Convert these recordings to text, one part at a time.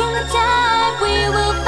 in the time we will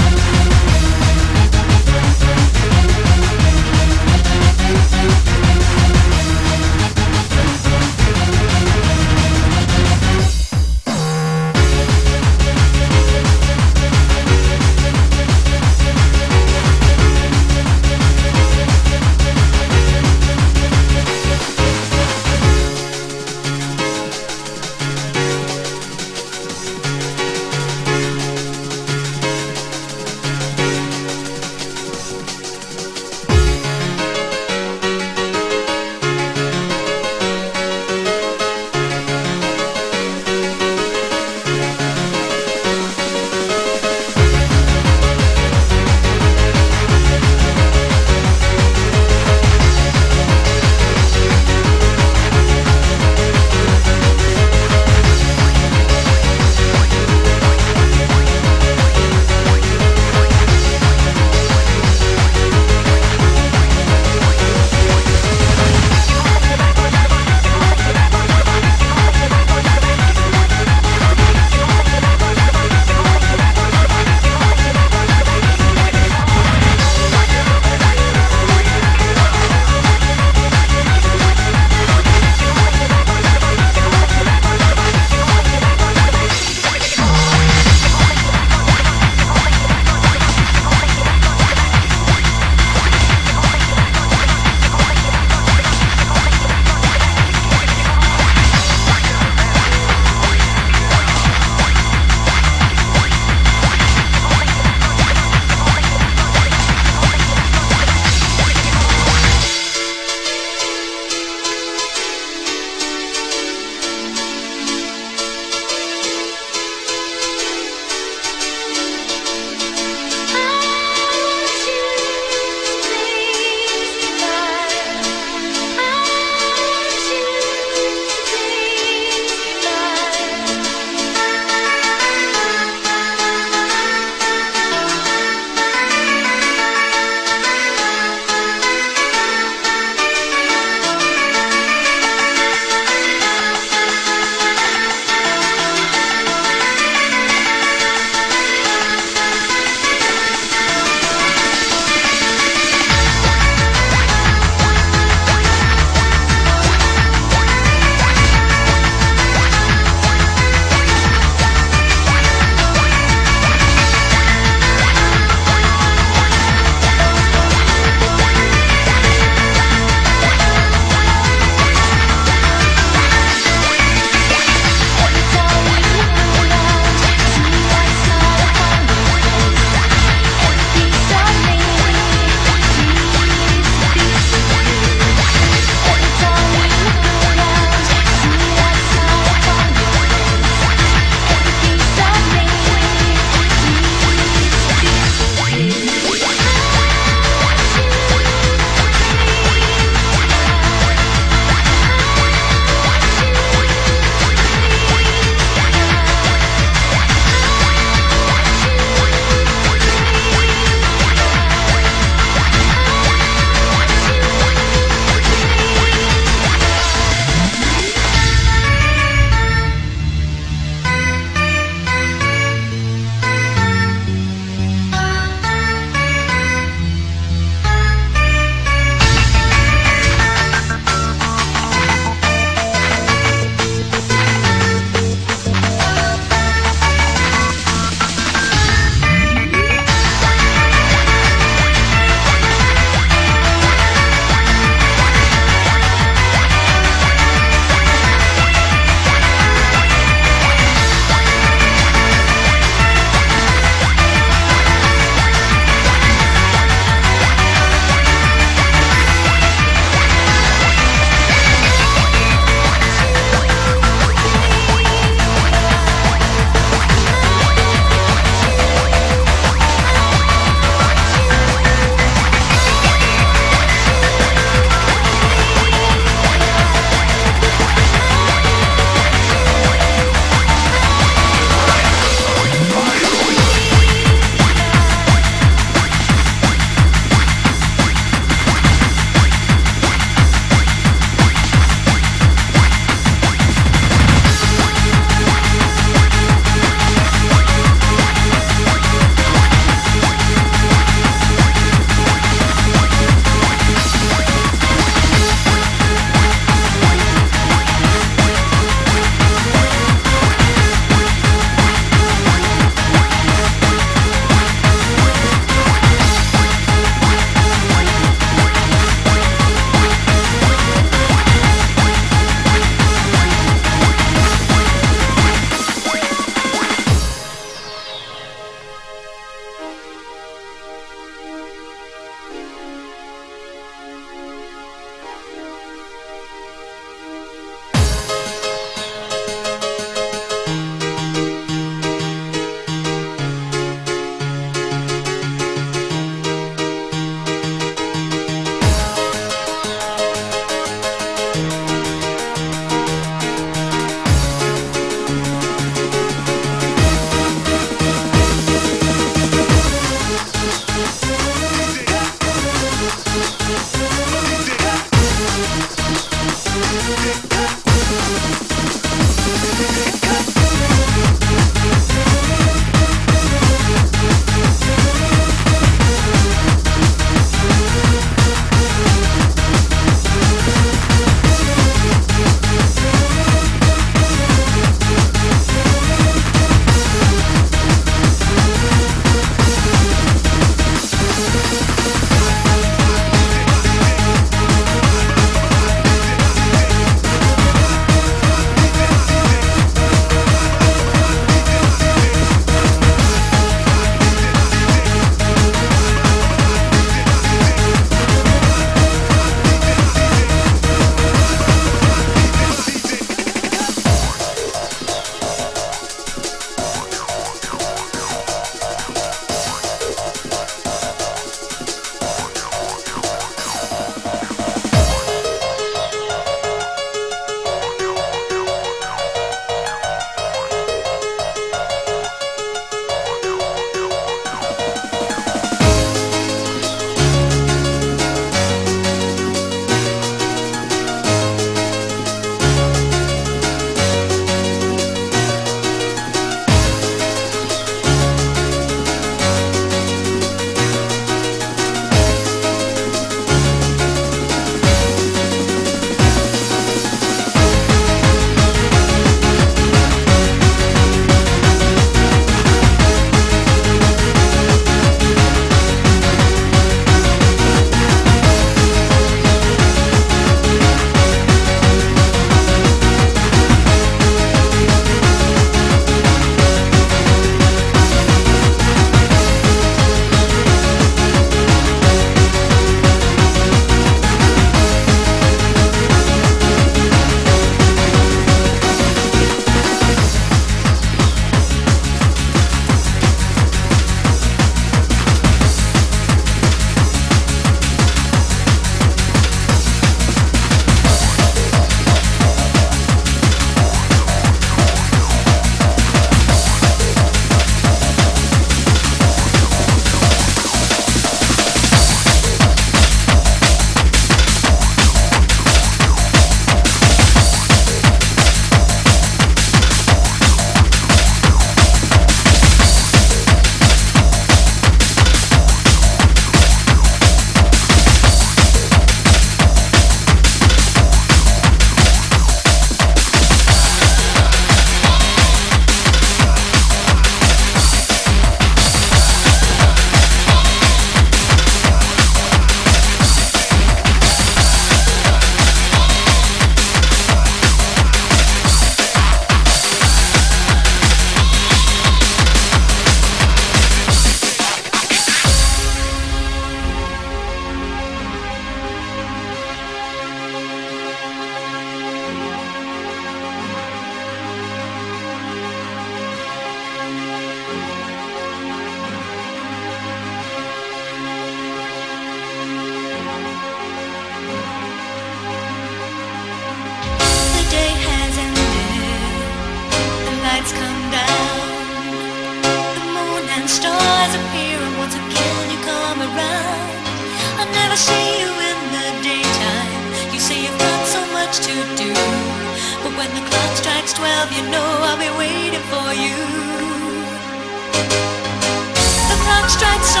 strikes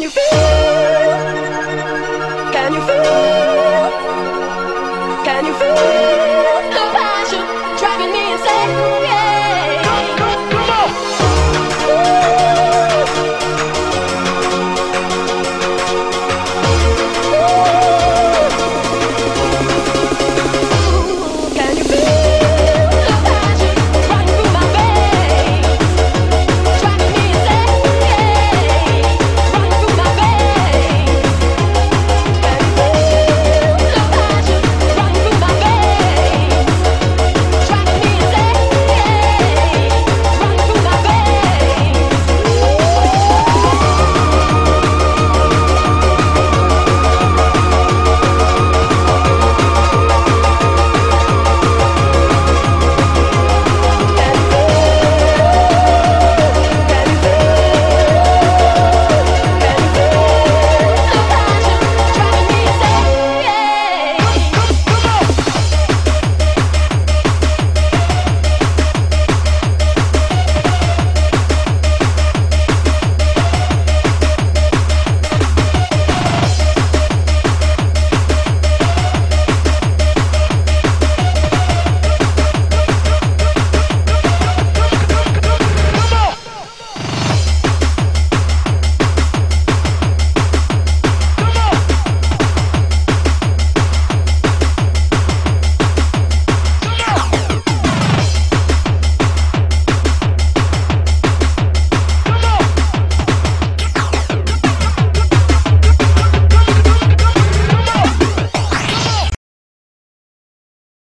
you feel?